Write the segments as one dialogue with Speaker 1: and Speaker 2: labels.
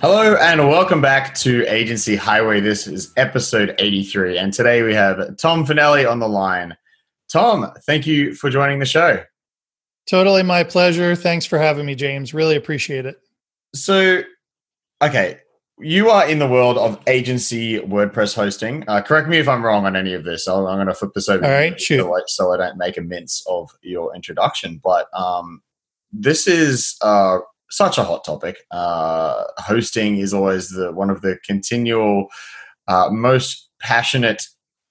Speaker 1: Hello and welcome back to Agency Highway. This is episode 83, and today we have Tom Fanelli on the line. Tom, thank you for joining the show.
Speaker 2: Totally my pleasure. Thanks for having me, James. Really appreciate it.
Speaker 1: So, okay, you are in the world of agency WordPress hosting. Uh, correct me if I'm wrong on any of this. i am going to flip this over.
Speaker 2: All right.
Speaker 1: So, so I don't make a mince of your introduction. But um, this is uh, such a hot topic. Uh, hosting is always the one of the continual uh, most passionate,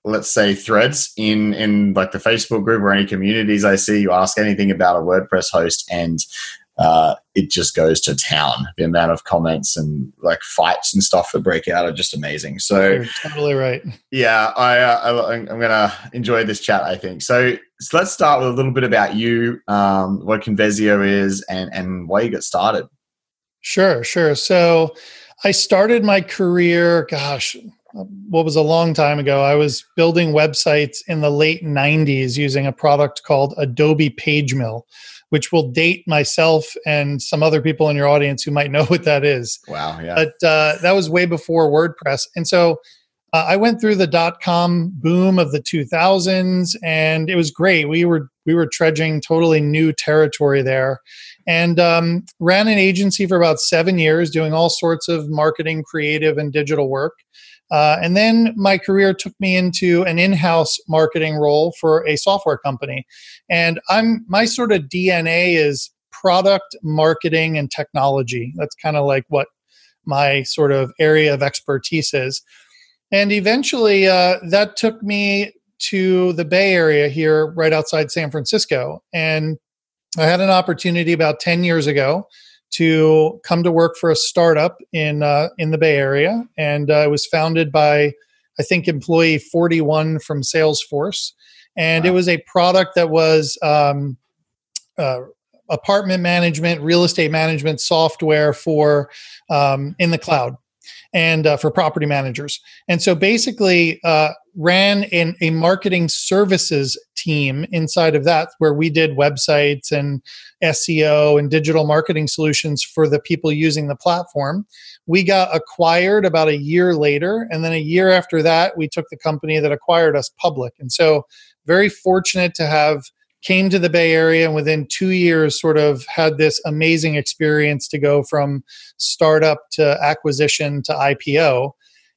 Speaker 1: let's say, threads in in like the Facebook group or any communities I see. You ask anything about a WordPress host, and uh, it just goes to town. The amount of comments and like fights and stuff that break out are just amazing. So
Speaker 2: You're totally right.
Speaker 1: Yeah, I, uh, I am gonna enjoy this chat. I think so. So let's start with a little bit about you, um, what Convesio is, and and why you got started.
Speaker 2: Sure, sure. So I started my career. Gosh, what was a long time ago. I was building websites in the late 90s using a product called Adobe PageMill which will date myself and some other people in your audience who might know what that is.
Speaker 1: Wow, yeah.
Speaker 2: But uh, that was way before WordPress. And so uh, I went through the dot com boom of the 2000s and it was great. We were we were trudging totally new territory there and um, ran an agency for about seven years doing all sorts of marketing, creative, and digital work. Uh, and then my career took me into an in-house marketing role for a software company. And I'm my sort of DNA is product marketing and technology. That's kind of like what my sort of area of expertise is. And eventually, uh, that took me to the Bay Area here, right outside San Francisco. And I had an opportunity about 10 years ago to come to work for a startup in uh, in the Bay Area, and uh, it was founded by I think employee 41 from Salesforce, and wow. it was a product that was um, uh, apartment management, real estate management software for um, in the cloud and uh, for property managers. And so basically, uh, ran in a marketing services team inside of that, where we did websites and SEO and digital marketing solutions for the people using the platform. We got acquired about a year later, and then a year after that, we took the company that acquired us public. And so, very fortunate to have came to the Bay Area and within two years sort of had this amazing experience to go from startup to acquisition to IPO.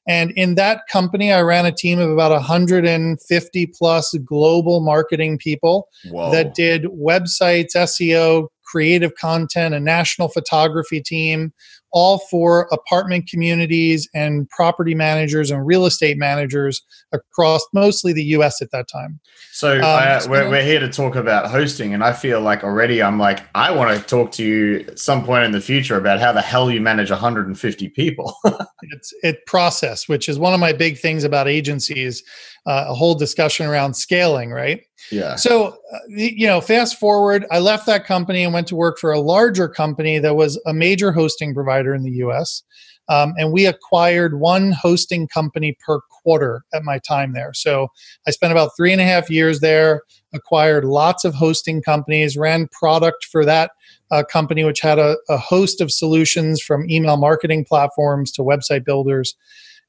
Speaker 2: And in that company, I ran a team of about 150 plus global marketing people Whoa. that did websites, SEO, creative content, a national photography team, all for apartment communities and property managers and real estate managers across mostly the US at that time.
Speaker 1: So, um, I, we're, we're here to talk about hosting, and I feel like already I'm like, I want to talk to you at some point in the future about how the hell you manage 150 people.
Speaker 2: it's it process, which is one of my big things about agencies, uh, a whole discussion around scaling, right?
Speaker 1: Yeah.
Speaker 2: So, uh, you know, fast forward, I left that company and went to work for a larger company that was a major hosting provider in the US. Um, and we acquired one hosting company per quarter at my time there. So I spent about three and a half years there, acquired lots of hosting companies, ran product for that uh, company, which had a, a host of solutions from email marketing platforms to website builders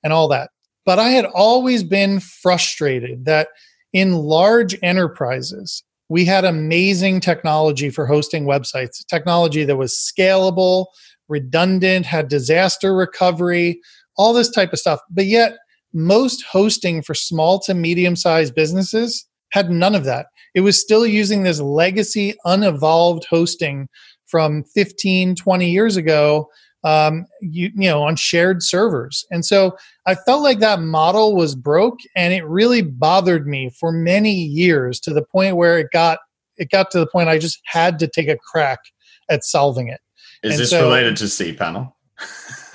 Speaker 2: and all that. But I had always been frustrated that in large enterprises, we had amazing technology for hosting websites, technology that was scalable, redundant, had disaster recovery, all this type of stuff. But yet, most hosting for small to medium sized businesses had none of that. It was still using this legacy, unevolved hosting from 15, 20 years ago um, you, you know on shared servers and so i felt like that model was broke and it really bothered me for many years to the point where it got it got to the point i just had to take a crack at solving it
Speaker 1: is and this so, related to cPanel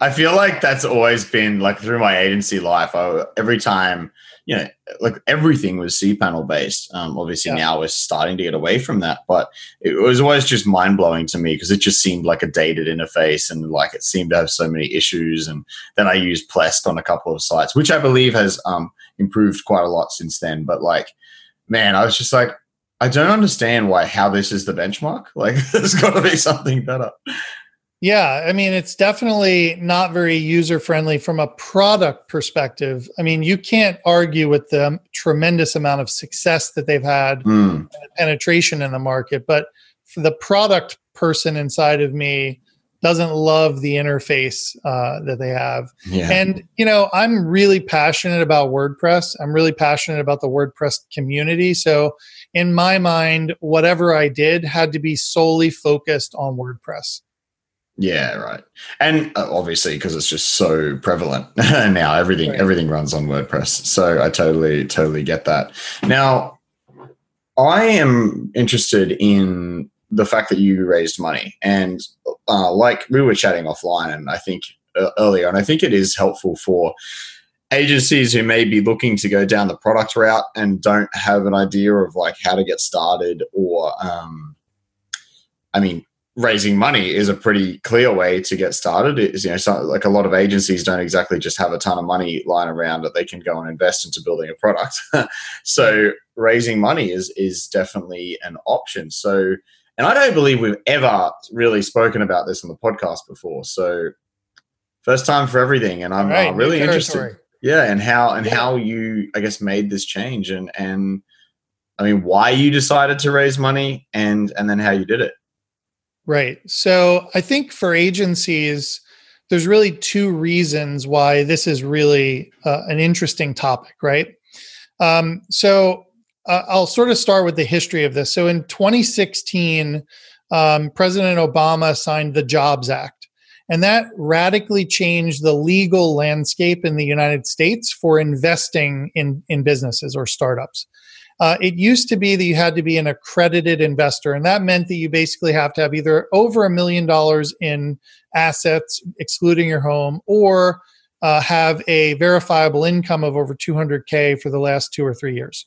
Speaker 1: I feel like that's always been like through my agency life. I, every time, you know, like everything was cPanel based. Um, obviously yeah. now we're starting to get away from that, but it was always just mind blowing to me because it just seemed like a dated interface and like it seemed to have so many issues. And then I used Plesk on a couple of sites, which I believe has um, improved quite a lot since then. But like, man, I was just like, I don't understand why how this is the benchmark. Like, there's got to be something better.
Speaker 2: Yeah, I mean, it's definitely not very user friendly from a product perspective. I mean, you can't argue with the tremendous amount of success that they've had, mm. penetration in the market, but for the product person inside of me doesn't love the interface uh, that they have. Yeah. And, you know, I'm really passionate about WordPress. I'm really passionate about the WordPress community. So, in my mind, whatever I did had to be solely focused on WordPress.
Speaker 1: Yeah, right. And uh, obviously, because it's just so prevalent now, everything right. everything runs on WordPress. So I totally totally get that. Now, I am interested in the fact that you raised money, and uh, like we were chatting offline, and I think uh, earlier, and I think it is helpful for agencies who may be looking to go down the product route and don't have an idea of like how to get started or um, I mean, raising money is a pretty clear way to get started. Is you know, so, like a lot of agencies don't exactly just have a ton of money lying around that they can go and invest into building a product. so raising money is is definitely an option. So, and I don't believe we've ever really spoken about this on the podcast before. So, first time for everything, and I'm right, uh, really interested. Yeah, and how and yeah. how you I guess made this change and and I mean why you decided to raise money and and then how you did it.
Speaker 2: Right. So I think for agencies, there's really two reasons why this is really uh, an interesting topic, right? Um, so uh, I'll sort of start with the history of this. So in 2016, um, President Obama signed the Jobs Act, and that radically changed the legal landscape in the United States for investing in, in businesses or startups. Uh, it used to be that you had to be an accredited investor, and that meant that you basically have to have either over a million dollars in assets, excluding your home, or uh, have a verifiable income of over 200K for the last two or three years.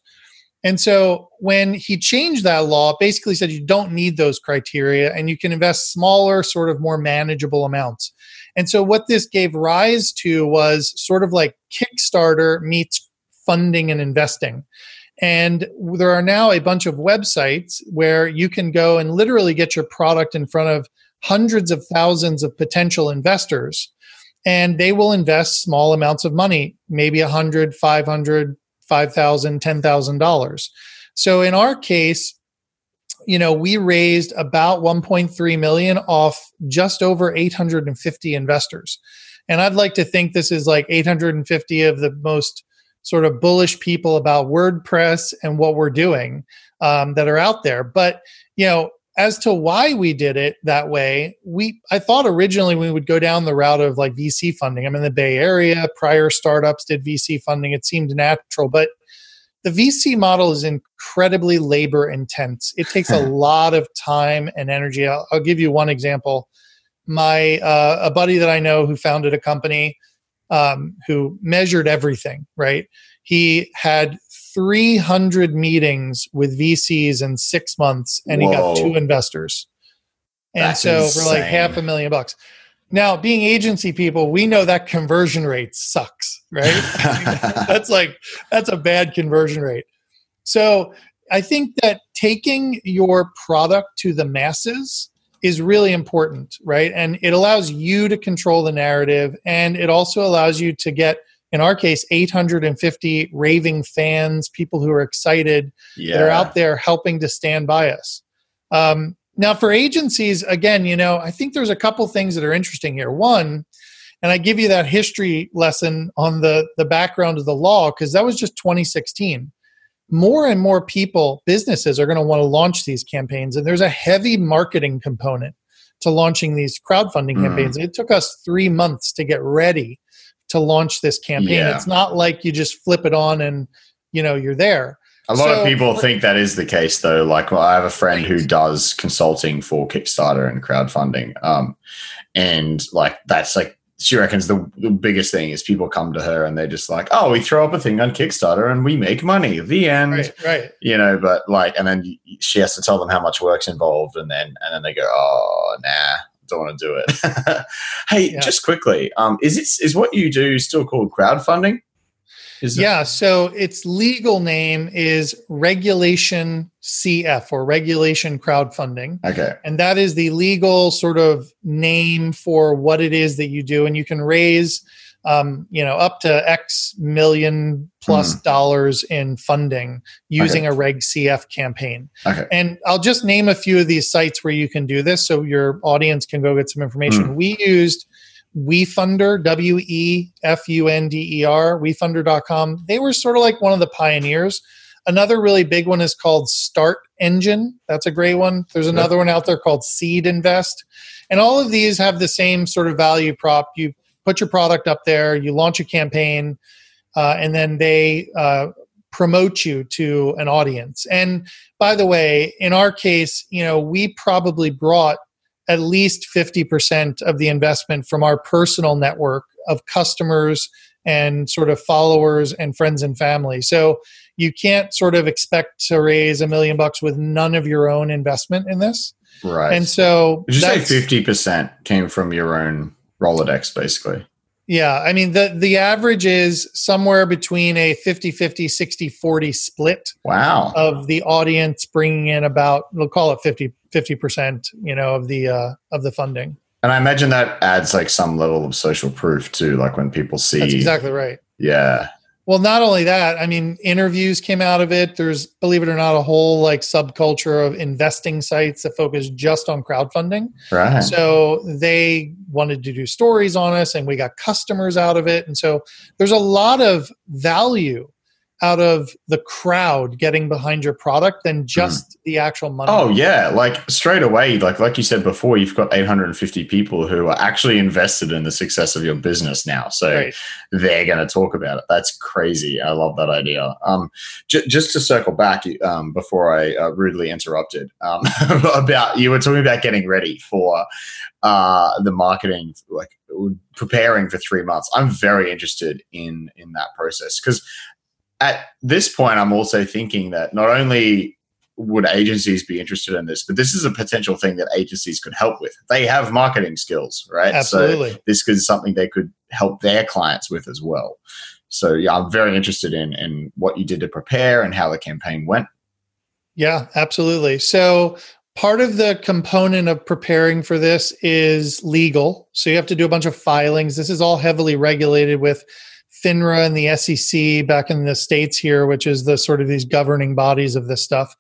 Speaker 2: And so when he changed that law, basically said you don't need those criteria and you can invest smaller, sort of more manageable amounts. And so what this gave rise to was sort of like Kickstarter meets funding and investing. And there are now a bunch of websites where you can go and literally get your product in front of hundreds of thousands of potential investors. And they will invest small amounts of money, maybe a hundred, five hundred, five thousand, ten thousand dollars. So in our case, you know, we raised about 1.3 million off just over 850 investors. And I'd like to think this is like 850 of the most sort of bullish people about WordPress and what we're doing um, that are out there. But you know, as to why we did it that way, we I thought originally we would go down the route of like VC funding. I'm in the Bay Area. Prior startups did VC funding. It seemed natural, but the VC model is incredibly labor intense. It takes a lot of time and energy. I'll, I'll give you one example. My uh, a buddy that I know who founded a company um, who measured everything, right? He had 300 meetings with VCs in six months and Whoa. he got two investors. And That's so insane. for like half a million bucks. Now, being agency people, we know that conversion rate sucks, right? that's like, that's a bad conversion rate. So I think that taking your product to the masses is really important, right? And it allows you to control the narrative and it also allows you to get in our case 850 raving fans, people who are excited yeah. that are out there helping to stand by us. Um, now for agencies again, you know, I think there's a couple things that are interesting here. One, and I give you that history lesson on the the background of the law because that was just 2016 more and more people, businesses are going to want to launch these campaigns. And there's a heavy marketing component to launching these crowdfunding mm. campaigns. It took us three months to get ready to launch this campaign. Yeah. It's not like you just flip it on and you know you're there.
Speaker 1: A lot
Speaker 2: So-
Speaker 1: of people think that is the case, though. Like, well, I have a friend who does consulting for Kickstarter and crowdfunding, um, and like that's like she reckons the, the biggest thing is people come to her and they're just like, "Oh, we throw up a thing on Kickstarter and we make money." The end.
Speaker 2: Right, right.
Speaker 1: You know, but like, and then she has to tell them how much work's involved, and then and then they go, "Oh, nah." Don't want to do it. hey,
Speaker 2: Yeah.
Speaker 1: just quickly, um, is it is what you do still called crowdfunding? Is it-
Speaker 2: Yeah, so its legal name is Regulation CF or Regulation Crowdfunding.
Speaker 1: Okay.
Speaker 2: And that is the legal sort of name for what it is that you do. And you can raise, um, you know, up to X million plus dollars in funding using a Reg CF campaign.
Speaker 1: Okay.
Speaker 2: And I'll just name a few of these sites where you can do this so your audience can go get some information. We used WeFunder, W E F U N D E R, WeFunder.com. They were sort of like one of the pioneers. Another really big one is called Start Engine. That's a great one. There's another one out there called SeedInvest. And all of these have the same sort of value prop. You put your product up there, you launch a campaign, uh, and then they uh, promote you to an audience. And by the way, in our case, you know, we probably brought at least 50% of the investment from our personal network of customers and sort of followers and friends and family. So you can't sort of expect to raise a million bucks with none of your own investment in this.
Speaker 1: Right.
Speaker 2: And so
Speaker 1: Did you say fifty percent came from your own Rolodex, basically?
Speaker 2: Yeah, I mean the the average is somewhere between a 50-50 60-40 split
Speaker 1: Wow.
Speaker 2: of the audience bringing in about we'll call it 50 50%, you know, of the uh of the funding.
Speaker 1: and I imagine that adds like some level of social proof too, like when people see.
Speaker 2: That's exactly right.
Speaker 1: Yeah.
Speaker 2: Well, not only that, I mean, interviews came out of it. There's, believe it or not, a whole like subculture of investing sites that focus just on crowdfunding.
Speaker 1: Right.
Speaker 2: So they wanted to do stories on us and we got customers out of it. And so there's a lot of value out of the crowd getting behind your product than just the actual money.
Speaker 1: Hmm. Oh yeah, like straight away, like like you said before, you've got 850 people who are actually invested in the success of your business now. So
Speaker 2: Right.
Speaker 1: they're going to talk about it. That's crazy. I love that idea. Um, j- just to circle back um, before I uh, rudely interrupted um, about you were talking about getting ready for uh, the marketing, like preparing for three months. I'm very interested in in that process because at this point, I'm also thinking that not only would agencies be interested in this, but this is a potential thing that agencies could help with. They have marketing skills, right?
Speaker 2: Absolutely.
Speaker 1: So this is something they could help their clients with as well. So yeah, I'm very interested in in what you did to prepare and how the campaign went.
Speaker 2: Yeah, absolutely. So part of the component of preparing for this is legal. So you have to do a bunch of filings. This is all heavily regulated with FINRA and the SEC back in the States here, which is the sort of these governing bodies of this stuff.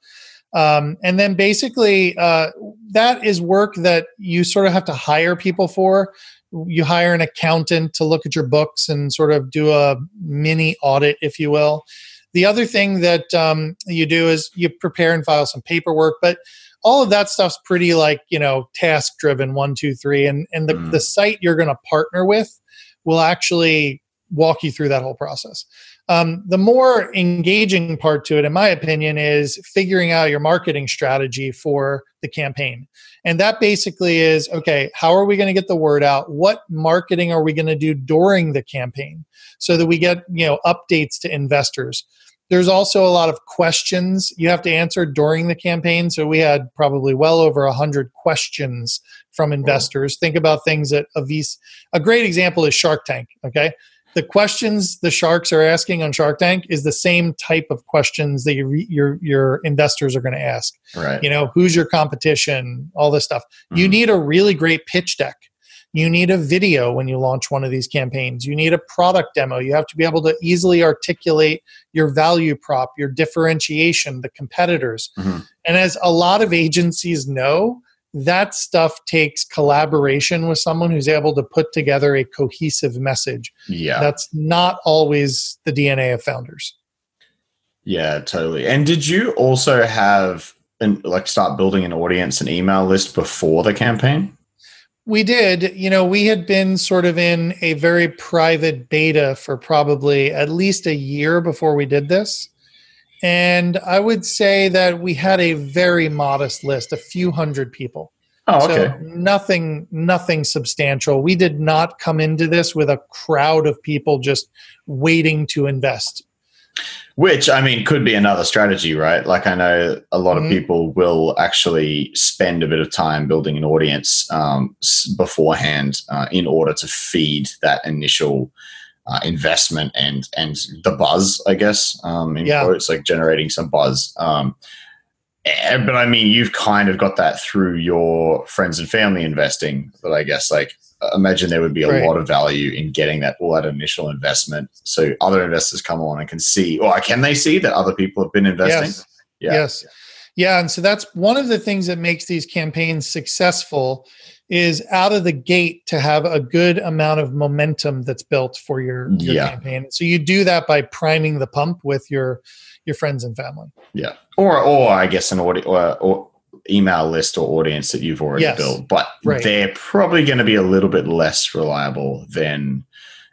Speaker 2: Um, and then basically, uh, that is work that you sort of have to hire people for. You hire an accountant to look at your books and sort of do a mini audit, if you will. The other thing that um, you do is you prepare and file some paperwork, but all of that stuff's pretty like you know task driven one two three and and the,
Speaker 1: Mm.
Speaker 2: the site you're going to partner with will actually walk you through that whole process um, the more engaging part to it in my opinion is figuring out your marketing strategy for the campaign and that basically is okay how are we going to get the word out what marketing are we going to do during the campaign so that we get you know updates to investors there's also a lot of questions you have to answer during the campaign. So we had probably well over 100 questions from investors. Think about things that a, Avis, a great example is Shark Tank. Okay. The questions the sharks are asking on Shark Tank is the same type of questions that your, your, your investors are going to ask.
Speaker 1: Right.
Speaker 2: You know, who's your competition, all this stuff. You
Speaker 1: Mhm.
Speaker 2: need a really great pitch deck. You need a video when you launch one of these campaigns. You need a product demo. You have to be able to easily articulate your value prop, your differentiation, the competitors.
Speaker 1: Mhm.
Speaker 2: And as a lot of agencies know, that stuff takes collaboration with someone who's able to put together a cohesive message.
Speaker 1: yeah.
Speaker 2: That's not always the DNA of founders.
Speaker 1: Yeah, totally. And did you also have an like start building an audience and email list before the campaign?
Speaker 2: We did. You know, we had been sort of in a very private beta for probably at least a year before we did this. And I would say that we had a very modest list, a few hundred people.
Speaker 1: Oh, okay.
Speaker 2: So nothing, nothing substantial. We did not come into this with a crowd of people just waiting to invest.
Speaker 1: Which I mean could be another strategy, right? Like I know a lot mm-hmm. of people will actually spend a bit of time building an audience um, beforehand uh, in order to feed that initial uh, investment and and the buzz, I guess. Um, in yeah. quotes, like generating some buzz. Um, Eh, but I mean, you've kind of got that through your friends and family investing. But I guess, like, imagine there would be a right. lot of value in getting that all that initial investment, so other investors come on and can see, or can they see that other people have been investing?
Speaker 2: Yes. Yeah. Yes. Yeah, and so that's one of the things that makes these campaigns successful is out of the gate to have a good amount of momentum that's built for your, your yeah. campaign. So you do that by priming the pump with your your friends and family.
Speaker 1: Yeah, or or I guess an audio or, or email list or audience that you've already yes. built, but right. they're probably going to be a little bit less reliable than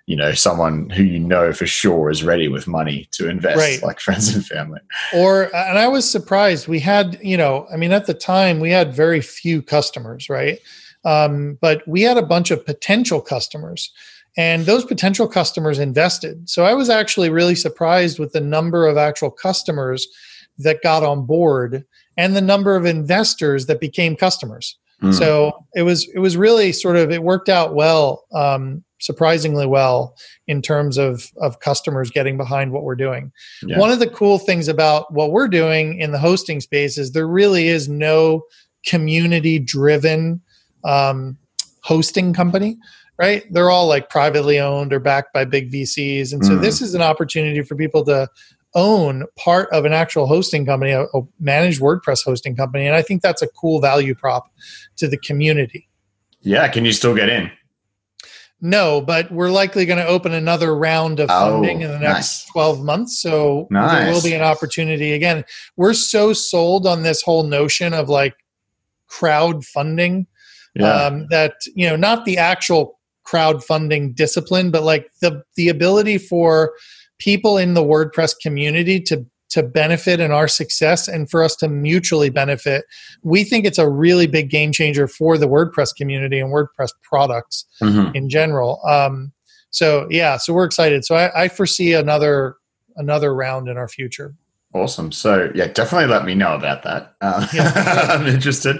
Speaker 1: you know someone who you know for sure is ready with money to invest right. like friends and family
Speaker 2: or and i was surprised we had you know i mean at the time we had very few customers right um, but we had a bunch of potential customers and those potential customers invested. So I was actually really surprised with the number of actual customers that got on board and the number of investors that became customers. Mm. So it was it was really sort of it worked out well, um, surprisingly well in terms of of customers getting behind what we're doing. Yeah. One of the cool things about what we're doing in the hosting space is there really is no community driven um, hosting company right? They're all like privately owned or backed by big VCs. And so mm. this is an opportunity for people to own part of an actual hosting company, a, a, managed WordPress hosting company. And I think that's a cool value prop to the community.
Speaker 1: Yeah. Can you still get in?
Speaker 2: No, but we're likely going to open another round of funding oh, in the next nice. 12 months. So nice. there will be an opportunity. Again, we're so sold on this whole notion of like crowdfunding yeah. um, that, you know, not the actual crowdfunding discipline, but like the the ability for people in the WordPress community to to benefit in our success and for us to mutually benefit. We think it's a really big game changer for the WordPress community and WordPress products mm-hmm. in general. Um, so yeah, so we're excited. So I, I foresee another another round in our future.
Speaker 1: Awesome. So yeah, definitely let me know about that. Uh, yeah. I'm interested.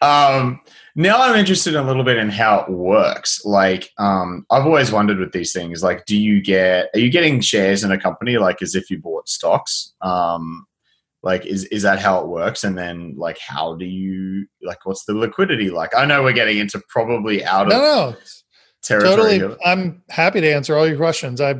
Speaker 1: Um, now I'm interested a little bit in how it works. Like, um, I've always wondered with these things, like, do you get, are you getting shares in a company like as if you bought stocks? Um, like, is, is that how it works? And then like, how do you, like, what's the liquidity like? I know we're getting into probably out of no, no. territory.
Speaker 2: Totally. I'm happy to answer all your questions. I,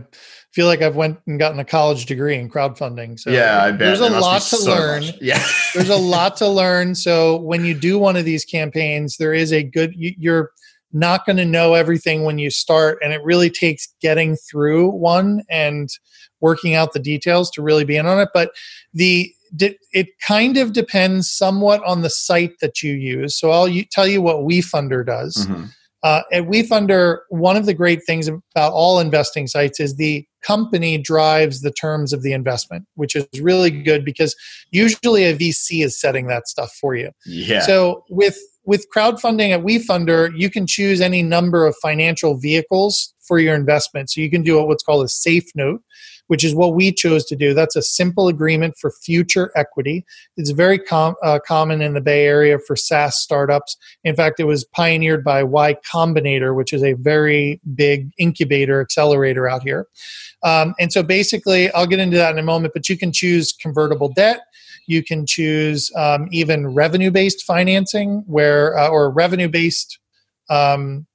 Speaker 2: feel like I've went and gotten a college degree in crowdfunding. So
Speaker 1: yeah, I bet
Speaker 2: there's a lot to so learn.
Speaker 1: Much. Yeah,
Speaker 2: there's a lot to learn. So when you do one of these campaigns, there is a good. You're not going to know everything when you start, and it really takes getting through one and working out the details to really be in on it. But the it kind of depends somewhat on the site that you use. So I'll tell you what WeFunder does. Mm-hmm. Uh, at WeFunder, one of the great things about all investing sites is the company drives the terms of the investment, which is really good because usually a VC is setting that stuff for you.
Speaker 1: Yeah.
Speaker 2: So with with crowdfunding at WeFunder, you can choose any number of financial vehicles for your investment. So you can do what's called a safe note, which is what we chose to do. That's a simple agreement for future equity. It's very com- uh, common in the Bay Area for SaaS startups. In fact, it was pioneered by Y Combinator, which is a very big incubator accelerator out here. Um, and so basically, I'll get into that in a moment, but you can choose convertible debt. You can choose um, even revenue based financing, where uh, or revenue based um,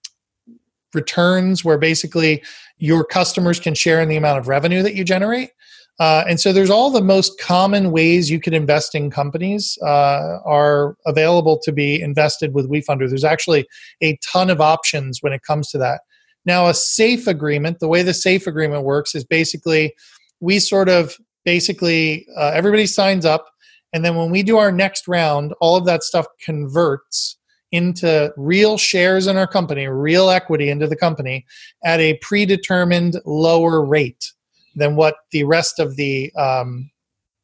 Speaker 2: returns, where basically your customers can share in the amount of revenue that you generate. Uh, and so there's all the most common ways you could invest in companies uh, are available to be invested with WeFunder. There's actually a ton of options when it comes to that. Now, a safe agreement, the way the safe agreement works is basically we sort of basically uh, everybody signs up, and then when we do our next round, all of that stuff converts into real shares in our company, real equity into the company at a predetermined lower rate than what the rest of the um,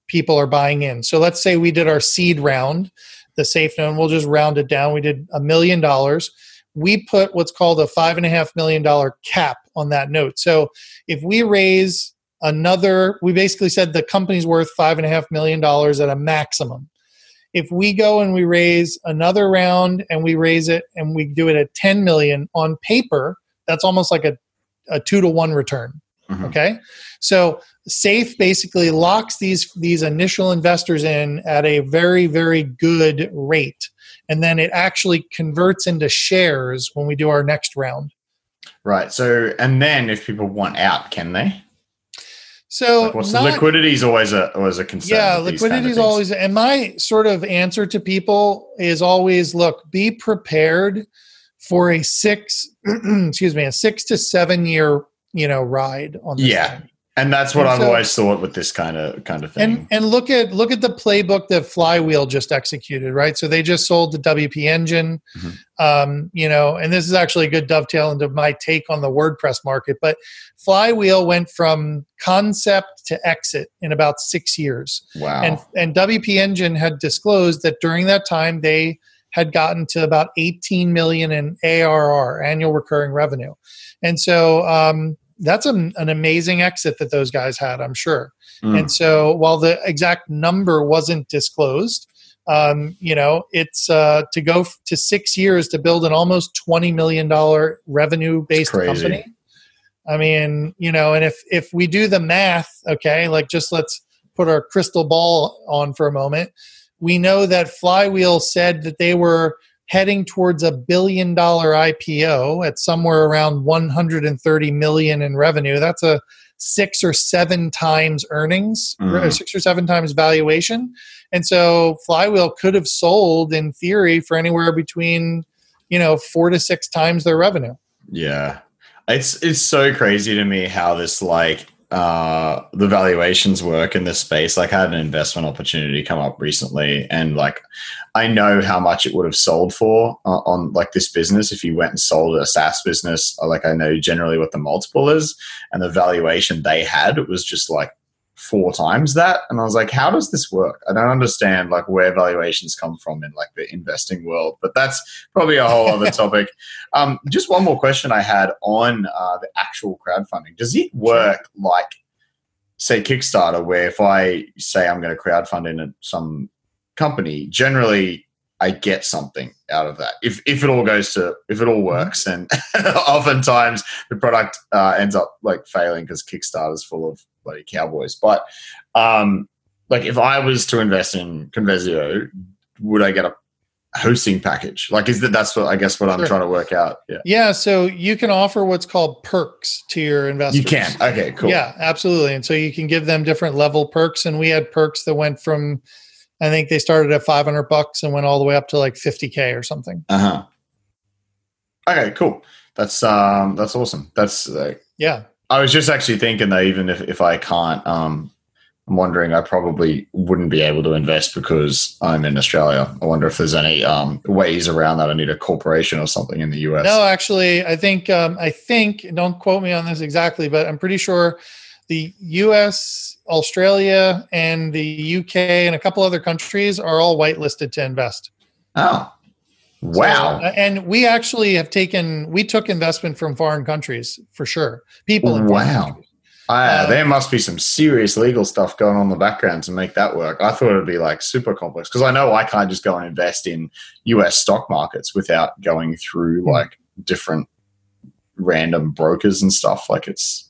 Speaker 2: people are buying in. So let's say we did our seed round, the safe note, we'll just round it down. We did a million dollars. We put what's called a five and a half million dollar cap on that note. So if we raise another, we basically said the company's worth five and a half million dollars at a maximum. If we go and we raise another round and we raise it and we do it at 10 million on paper, that's almost like a, a two to one return. Mm-hmm. Okay. So safe basically locks these these initial investors in at a very very good rate and then it actually converts into shares when we do our next round
Speaker 1: right so and then if people want out can they
Speaker 2: so
Speaker 1: like what's not, liquidity is always a always a concern.
Speaker 2: Yeah, liquidity is always and my sort of answer to people is always look, be prepared for a six excuse me, a six to seven year, you know, ride on
Speaker 1: this Yeah. Thing. And that's what and I've so, always thought with this kind of kind of thing.
Speaker 2: And and look at look at the playbook that Flywheel just executed, right? So they just sold the WP Engine, mm-hmm. um, you know, and this is actually a good dovetail into my take on the WordPress market. But Flywheel went from concept to exit in about six years.
Speaker 1: Wow!
Speaker 2: And and WP Engine had disclosed that during that time they had gotten to about 18 million in ARR, annual recurring revenue, and so. Um, that's a, an amazing exit that those guys had, I'm sure. Mm. And so while the exact number wasn't disclosed, um, you know, it's uh, to go f- to six years to build an almost $20 million revenue based company. I mean, you know, and if, if we do the math, okay, like just let's put our crystal ball on for a moment. We know that Flywheel said that they were heading towards a billion dollar IPO at somewhere around 130 million in revenue. That's a six or seven times earnings, mm. six or seven times valuation. And so Flywheel could have sold in theory for anywhere between, you know, four to six times their revenue.
Speaker 1: Yeah. It's it's so crazy to me how this like uh, the valuations work in this space. Like I had an investment opportunity come up recently, and like I know how much it would have sold for uh, on like this business if you went and sold a SaaS business. Like I know generally what the multiple is, and the valuation they had was just like four times that. And i was like how does this work? I don't understand like where valuations come from in like the investing world but that's probably a whole other topic. Um, just one more question i had on uh, the actual crowdfunding. Does it work like say kickstarter where if i say i'm going to crowdfund in some company generally I get something out of that. If if it all goes to if it all mm-hmm. works, and oftentimes the product uh, ends up like failing because Kickstarter's full of bloody cowboys. But um, like if I was to invest in Convesio, would I get a hosting package? Like is that that's what I guess what I'm sure. trying to work out. Yeah.
Speaker 2: Yeah. So you can offer what's called perks to your investors.
Speaker 1: You can. Okay. Cool.
Speaker 2: Yeah. Absolutely. And so you can give them different level perks, and we had perks that went from I think they started at 500 bucks and went all the way up to like 50k or something.
Speaker 1: Uh huh. Okay, cool. That's um, that's awesome. That's uh,
Speaker 2: yeah.
Speaker 1: I was just actually thinking though, even if if I can't, um, I'm wondering I probably wouldn't be able to invest because I'm in Australia. I wonder if there's any um, ways around that. I need a corporation or something in the US.
Speaker 2: No, actually, I think um, I think don't quote me on this exactly, but I'm pretty sure the US, Australia, and the UK, and a couple other countries are all whitelisted to invest.
Speaker 1: Oh, wow!
Speaker 2: So, uh, and we actually have taken we took investment from foreign countries for sure. People.
Speaker 1: wow. Uh, there must be some serious legal stuff going on in the background to make that work. I thought it'd be like super complex because I know I can't just go and invest in US stock markets without going through hmm. like different random brokers and stuff. Like it's,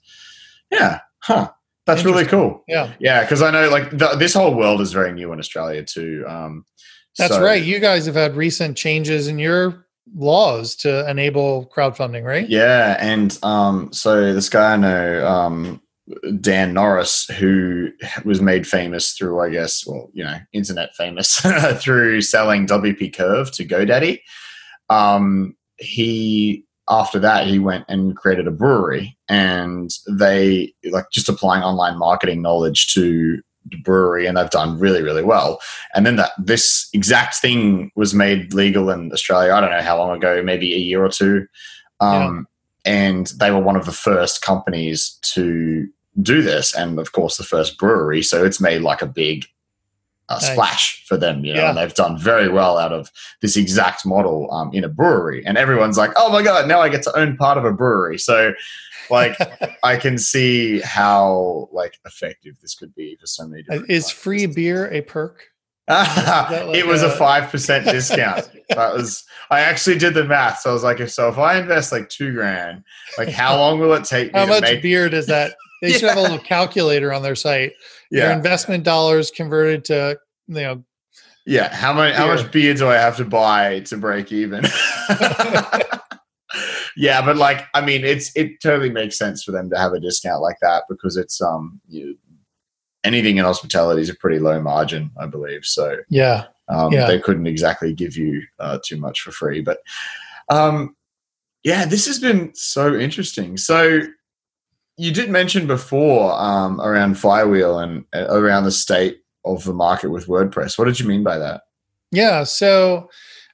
Speaker 1: yeah, Huh. That's really cool.
Speaker 2: Yeah.
Speaker 1: Yeah. Cause I know like the, this whole world is very new in Australia too. Um,
Speaker 2: That's so. right. You guys have had recent changes in your laws to enable crowdfunding, right?
Speaker 1: Yeah. And um, so this guy I know, um, Dan Norris, who was made famous through, I guess, well, you know, internet famous through selling WP Curve to GoDaddy. Um, he after that, he went and created a brewery, and they like just applying online marketing knowledge to brewery, and they've done really, really well. And then that this exact thing was made legal in Australia. I don't know how long ago, maybe a year or two. Um, yeah. And they were one of the first companies to do this, and of course, the first brewery. So it's made like a big uh, nice. splash for them, you know, yeah. and they've done very well out of this exact model um, in a brewery. And everyone's like, "Oh my god, now I get to own part of a brewery." So, like, I can see how like effective this could be for so many.
Speaker 2: Uh, is free beer a perk?
Speaker 1: like it was a five percent discount. that was I actually did the math. So I was like, if so, if I invest like two grand, like how long will it take?
Speaker 2: how much make- beer does that? They yeah. should have a little calculator on their site. Yeah. Your investment dollars converted to you know.
Speaker 1: Yeah, how much how much beer do I have to buy to break even? Yeah, but like I mean, it's it totally makes sense for them to have a discount like that because it's um you, anything in hospitality is a pretty low margin, I believe. So
Speaker 2: yeah,
Speaker 1: um,
Speaker 2: yeah.
Speaker 1: they couldn't exactly give you uh, too much for free. But um, yeah, this has been so interesting. So you did mention before um, around Flywheel and uh, around the state of the market with WordPress. What did you mean by that?
Speaker 2: Yeah, so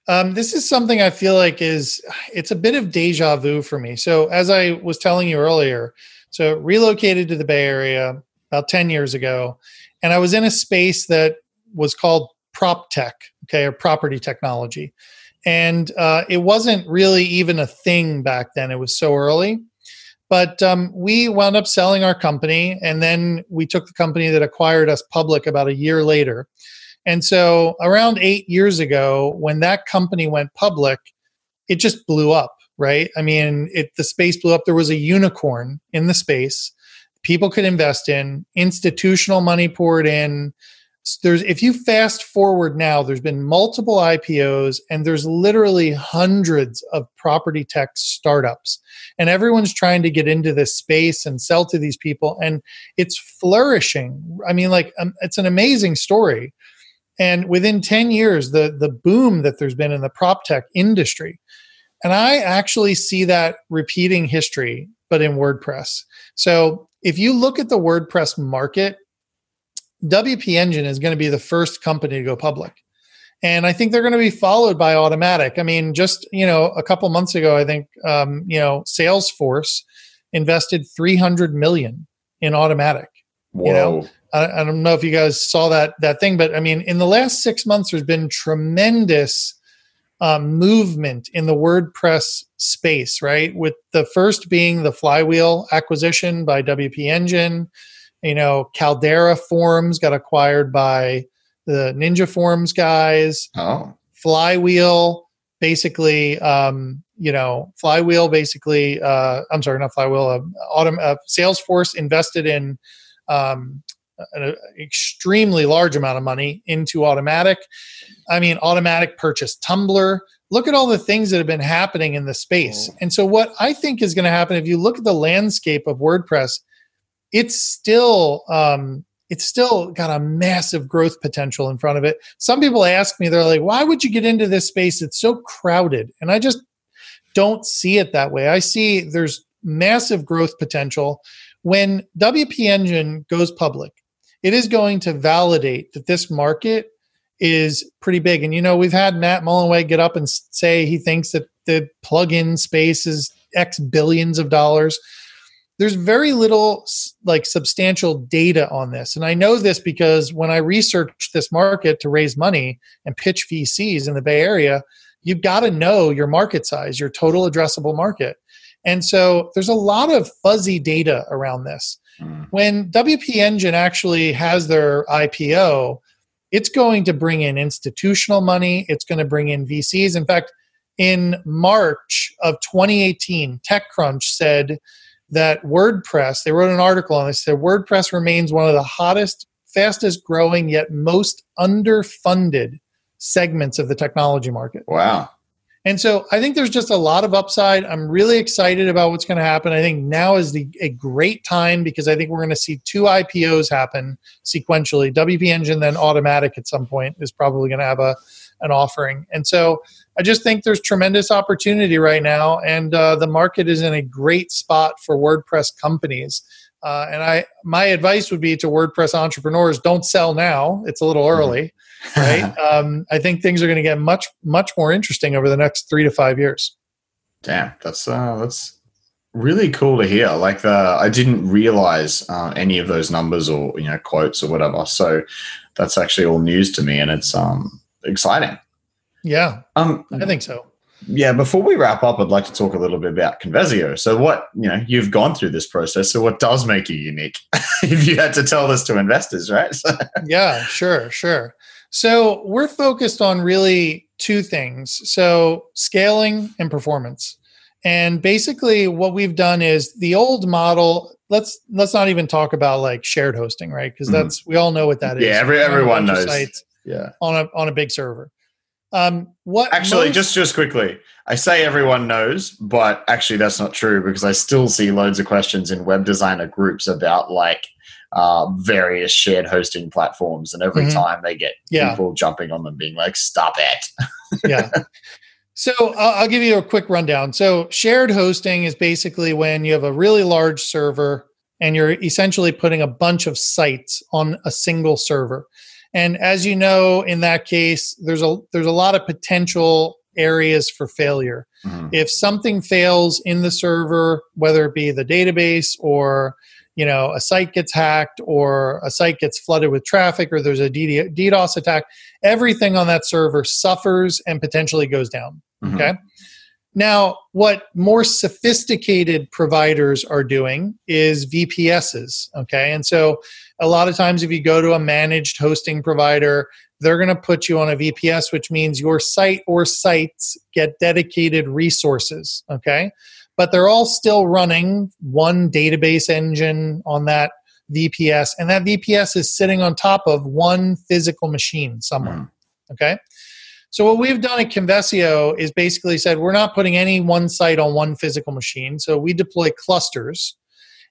Speaker 2: um, this is something I feel like is it's a bit of deja vu for me. So as I was telling you earlier, so relocated to the Bay Area about 10 years ago. And I was in a space that was called prop tech, okay, or property technology. And uh, it wasn't really even a thing back then, it was so early. But um, we wound up selling our company, and then we took the company that acquired us public about a year later. And so, around eight years ago, when that company went public, it just blew up, right? I mean, it, the space blew up. There was a unicorn in the space people could invest in, institutional money poured in. There's if you fast forward now, there's been multiple IPOs and there's literally hundreds of property tech startups. And everyone's trying to get into this space and sell to these people and it's flourishing. I mean like um, it's an amazing story. And within 10 years the the boom that there's been in the prop tech industry. And I actually see that repeating history but in WordPress. So if you look at the WordPress market, WP Engine is going to be the first company to go public. And I think they're going to be followed by Automattic. I mean, just you know, a couple months ago, I think um, you know, Salesforce invested 300 million in Automattic.
Speaker 1: Whoa.
Speaker 2: You know, I, I don't know if you guys saw that that thing, but I mean, in the last six months, there's been tremendous um, movement in the WordPress space, right? With the first being the Flywheel acquisition by WP Engine. You know, Caldera Forms got acquired by the Ninja Forms guys.
Speaker 1: Oh.
Speaker 2: Flywheel basically, um, you know, Flywheel basically, uh, I'm sorry, not Flywheel, uh, Autumn, uh, Salesforce invested in um, an extremely large amount of money into Automattic. I mean, Automattic purchase Tumblr. Look at all the things that have been happening in the space. Oh. And so, what I think is going to happen if you look at the landscape of WordPress, it's still um, it's still got a massive growth potential in front of it. Some people ask me, they're like, "Why would you get into this space? It's so crowded." And I just don't see it that way. I see there's massive growth potential when WP Engine goes public it is going to validate that this market is pretty big. And you know, we've had Matt Mullenweg get up and say he thinks that the plug-in space is X billions of dollars. There's very little like substantial data on this. And I know this because when I researched this market to raise money and pitch VCs in the Bay Area, you've got to know your market size, your total addressable market. And so there's a lot of fuzzy data around this. Mm. When WP Engine actually has their IPO, it's going to bring in institutional money, it's going to bring in VCs. In fact, in March of 2018, TechCrunch said that WordPress, they wrote an article on this, said WordPress remains one of the hottest, fastest growing, yet most underfunded segments of the technology market.
Speaker 1: Wow.
Speaker 2: And so I think there's just a lot of upside. I'm really excited about what's going to happen. I think now is the, a great time because I think we're going to see two IPOs happen sequentially. WP Engine, then Automattic at some point is probably going to have a an offering. And so I just think there's tremendous opportunity right now, and uh, the market is in a great spot for WordPress companies. Uh, and I, my advice would be to WordPress entrepreneurs: don't sell now; it's a little mm-hmm. early right? um, I think things are going to get much much more interesting over the next three to five years.
Speaker 1: Damn, that's uh, that's really cool to hear. Like the, I didn't realize uh, any of those numbers or you know quotes or whatever. So that's actually all news to me, and it's um exciting.
Speaker 2: Yeah,
Speaker 1: Um,
Speaker 2: I think so.
Speaker 1: yeah. Before we wrap up, I'd like to talk a little bit about Convesio. So what you know, you've gone through this process. So what does make you unique? if you had to tell this to investors, right?
Speaker 2: yeah, sure, sure. So we're focused on really two things. So scaling and performance. And basically what we've done is the old model, let's let's not even talk about like shared hosting, right? Because
Speaker 1: Mhm.
Speaker 2: that's we all know what that is.
Speaker 1: Yeah, every- everyone knows.
Speaker 2: sites
Speaker 1: yeah.
Speaker 2: on a on a big server. Um what
Speaker 1: Actually,
Speaker 2: most-
Speaker 1: just just quickly, I say everyone knows, but actually that's not true because I still see loads of questions in web designer groups about like uh, various shared hosting platforms, and every
Speaker 2: Mhm.
Speaker 1: time they get
Speaker 2: Yeah.
Speaker 1: people jumping on them, being like, "Stop it!"
Speaker 2: yeah. So I'll, I'll give you a quick rundown. So shared hosting is basically when you have a really large server and you're essentially putting a bunch of sites on a single server. And as you know, in that case, there's a there's a lot of potential areas for failure.
Speaker 1: Mhm.
Speaker 2: If something fails in the server, whether it be the database or you know a site gets hacked or a site gets flooded with traffic or there's a DDoS attack, everything on that server suffers and potentially goes down.
Speaker 1: Mhm.
Speaker 2: Okay. Now, what more sophisticated providers are doing is VPSs. Okay. And so a lot of times, if you go to a managed hosting provider, they're going to put you on a VPS, which means your site or sites get dedicated resources. Okay. But they're all still running one database engine on that VPS, and that VPS is sitting on top of one physical machine somewhere.
Speaker 1: Mhm.
Speaker 2: Okay. So what we've done at Convesio is basically said we're not putting any one site on one physical machine. So we deploy clusters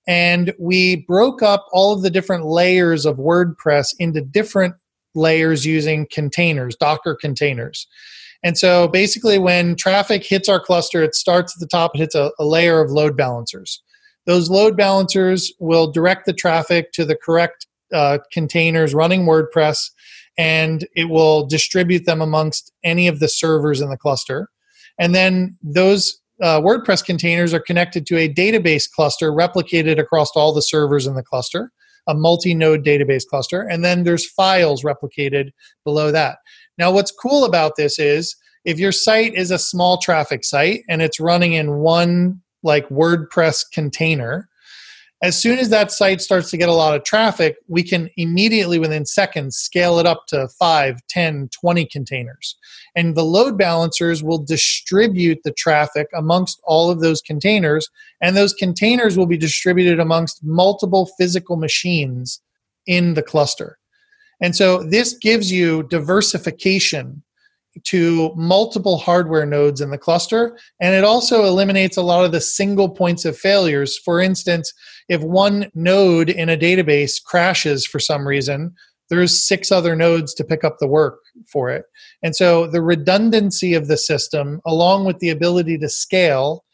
Speaker 2: and we broke up all of the different layers of WordPress into different layers using containers, Docker containers. And so basically when traffic hits our cluster, it starts at the top, it hits a, a layer of load balancers. Those load balancers will direct the traffic to the correct uh, containers running WordPress and it will distribute them amongst any of the servers in the cluster. And then those uh, WordPress containers are connected to a database cluster replicated across all the servers in the cluster, a multi node database cluster. And then there's files replicated below that. Now, what's cool about this is if your site is a small traffic site and it's running in one like WordPress container, as soon as that site starts to get a lot of traffic, we can immediately within seconds scale it up to 5, 10, 20 containers. And the load balancers will distribute the traffic amongst all of those containers, and those containers will be distributed amongst multiple physical machines in the cluster. And so this gives you diversification to multiple hardware nodes in the cluster. And it also eliminates a lot of the single points of failures. For instance if one node in a database crashes for some reason there's six other nodes to pick up the work for it. And so the redundancy of the system along with the ability to scale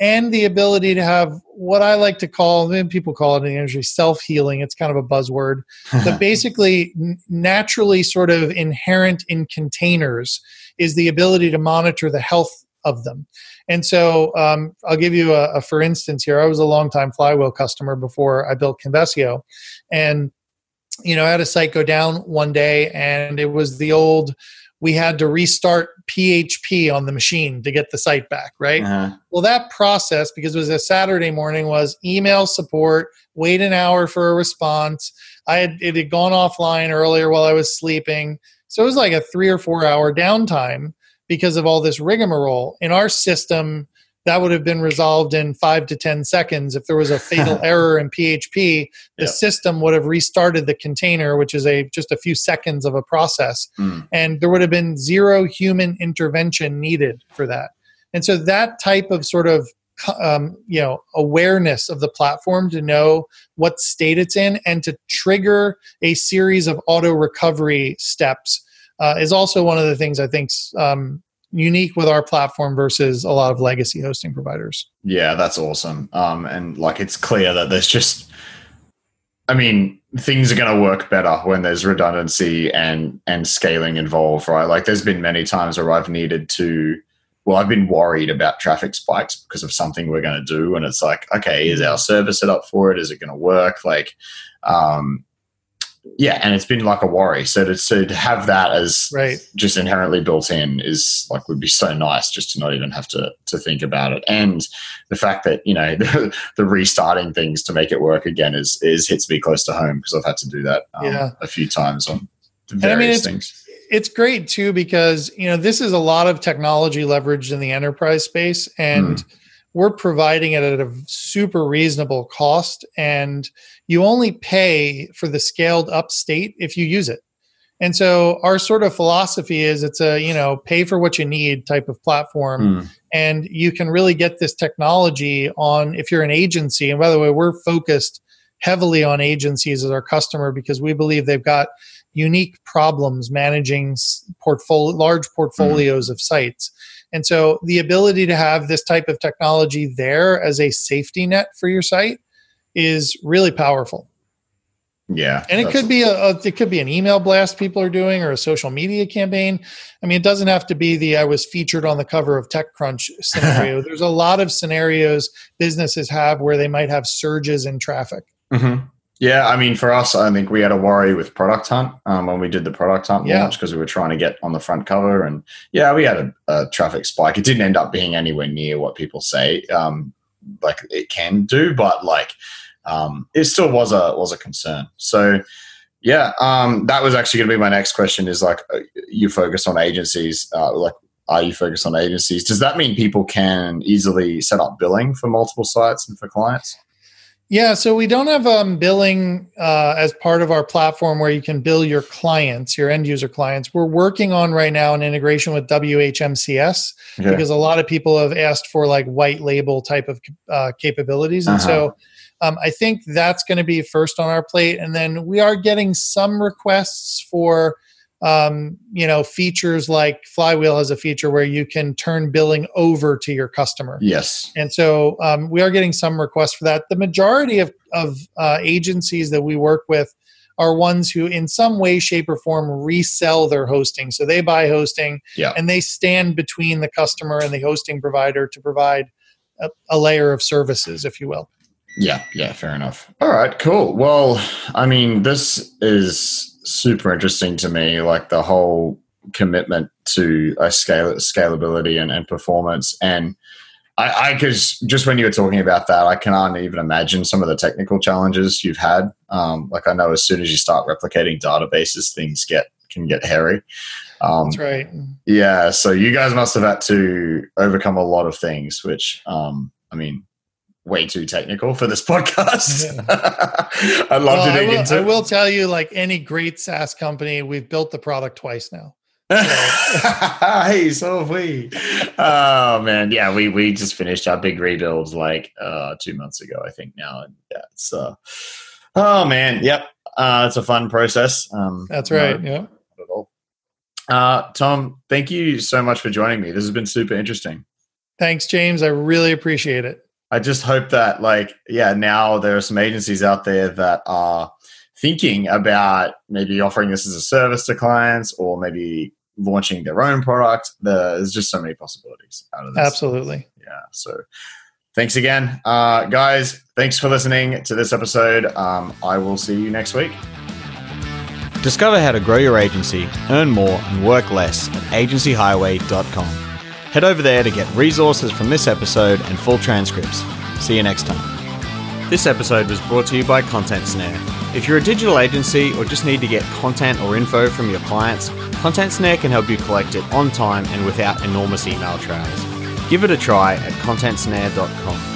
Speaker 2: and the ability to have what I like to call, then people call it in the industry self healing. It's kind of a buzzword, but basically, naturally, sort of inherent in containers is the ability to monitor the health of them. And so, um, I'll give you a, a for instance here. I was a longtime Flywheel customer before I built Convesio, and you know, I had a site go down one day, and it was the old. We had to restart PHP on the machine to get the site back, right?
Speaker 1: Uh-huh.
Speaker 2: Well, that process, because it was a Saturday morning, was email support, wait an hour for a response. I had it had gone offline earlier while I was sleeping. So it was like a three or four hour downtime because of all this rigmarole. In our system, that would have been resolved in five to 10 seconds. If there was a fatal error in PHP, the system would have restarted the container, which is a just a few seconds of a process
Speaker 1: Mm.
Speaker 2: and there would have been zero human intervention needed for that and so that type of sort of um, you know awareness of the platform to know what state it's in and to trigger a series of auto recovery steps uh, is also one of the things i think um, unique with our platform versus a lot of legacy hosting providers
Speaker 1: Yeah, that's awesome. Um, and like it's clear that there's just, I mean, things are going to work better when there's redundancy and and scaling involved, right? Like there's been many times where I've needed to, well, I've been worried about traffic spikes because of something we're going to do. And it's like, okay, is our server set up for it? Is it going to work? Like, um, yeah, and it's been like a worry. So to, so to have that as
Speaker 2: right.
Speaker 1: just inherently built in is like would be so nice just to not even have to to think about it. And the fact that you know the, the restarting things to make it work again is is hits me close to home because I've had to do that um,
Speaker 2: Yeah.
Speaker 1: a few times on various
Speaker 2: I mean, it's-
Speaker 1: things.
Speaker 2: it's great too because you know this is a lot of technology leveraged in the enterprise space and we're providing it at a super reasonable cost and you only pay for the scaled up state if you use it. And so our sort of philosophy is it's a you know pay for what you need type of platform.
Speaker 1: Mm.
Speaker 2: and you can really get this technology on if you're an agency and by the way we're focused heavily on agencies as our customer because we believe they've got unique problems managing portfolio large portfolios of sites. And so the ability to have this type of technology there as a safety net for your site is really powerful
Speaker 1: Yeah,
Speaker 2: and it could be a, a it could be an email blast people are doing or a social media campaign i mean it doesn't have to be the i was featured on the cover of techcrunch scenario there's a lot of scenarios businesses have where they might have surges in traffic
Speaker 1: Mhm. Yeah, I mean, for us, I think we had a worry with Product Hunt um, when we did the Product Hunt
Speaker 2: Yeah.
Speaker 1: launch because we were trying to get on the front cover, and yeah, we had a, a traffic spike. It didn't end up being anywhere near what people say um, like it can do, but like um, it still was a was a concern. So yeah, um, that was actually going to be my next question. Is like uh, you focus on agencies, uh, like. Are you focused on agencies? Does that mean people can easily set up billing for multiple sites and for clients?
Speaker 2: Yeah, so we don't have um, billing uh, as part of our platform where you can bill your clients, your end user clients. We're working on right now an integration with WHMCS
Speaker 1: Okay.
Speaker 2: because a lot of people have asked for like white label type of uh, capabilities. And
Speaker 1: Uh-huh.
Speaker 2: so um, I think that's going to be first on our plate. And then we are getting some requests for. Um, you know, features like Flywheel has a feature where you can turn billing over to your customer.
Speaker 1: Yes.
Speaker 2: And so um, we are getting some requests for that. The majority of, of uh, agencies that we work with are ones who, in some way, shape, or form, resell their hosting. So they buy hosting
Speaker 1: Yeah.
Speaker 2: and they stand between the customer and the hosting provider to provide a, a layer of services, if you will.
Speaker 1: Yeah, yeah, fair enough. All right, cool. Well, I mean, this is super interesting to me, like the whole commitment to a scale scalability and, and performance. And I, I cause just when you were talking about that, I can't even imagine some of the technical challenges you've had. Um, like I know as soon as you start replicating databases, things get can get hairy. Um,
Speaker 2: That's right.
Speaker 1: yeah, so you guys must have had to overcome a lot of things, which um, I mean, way too technical for this podcast. I'd love
Speaker 2: Well,
Speaker 1: to
Speaker 2: I,
Speaker 1: dig
Speaker 2: will,
Speaker 1: into.
Speaker 2: I will tell you, like any great SaaS company, we've built the product twice now.
Speaker 1: hey, so have we. Oh man, yeah, we we just finished our big rebuild like uh two months ago, I think now, and yeah, it's uh, oh man, yep, uh, it's a fun process. Um,
Speaker 2: That's
Speaker 1: no,
Speaker 2: right. Yeah.
Speaker 1: at all. Uh, Tom, thank you so much for joining me. This has been super interesting.
Speaker 2: Thanks, James. I really appreciate it.
Speaker 1: I just hope that, like, yeah, now there are some agencies out there that are thinking about maybe offering this as a service to clients or maybe launching their own product. There's just so many possibilities out of this.
Speaker 2: Absolutely.
Speaker 1: Yeah. So thanks again. Uh, guys, thanks for listening to this episode. Um, I will see you next week. Discover how to grow your agency, earn more, and work less at agencyhighway.com. Head over there to get resources from this episode and full transcripts. See you next time. This episode was brought to you by Content Snare. If you're a digital agency or just need to get content or info from your clients, Content Snare can help you collect it on time and without enormous email trails. Give it a try at contentsnare.com.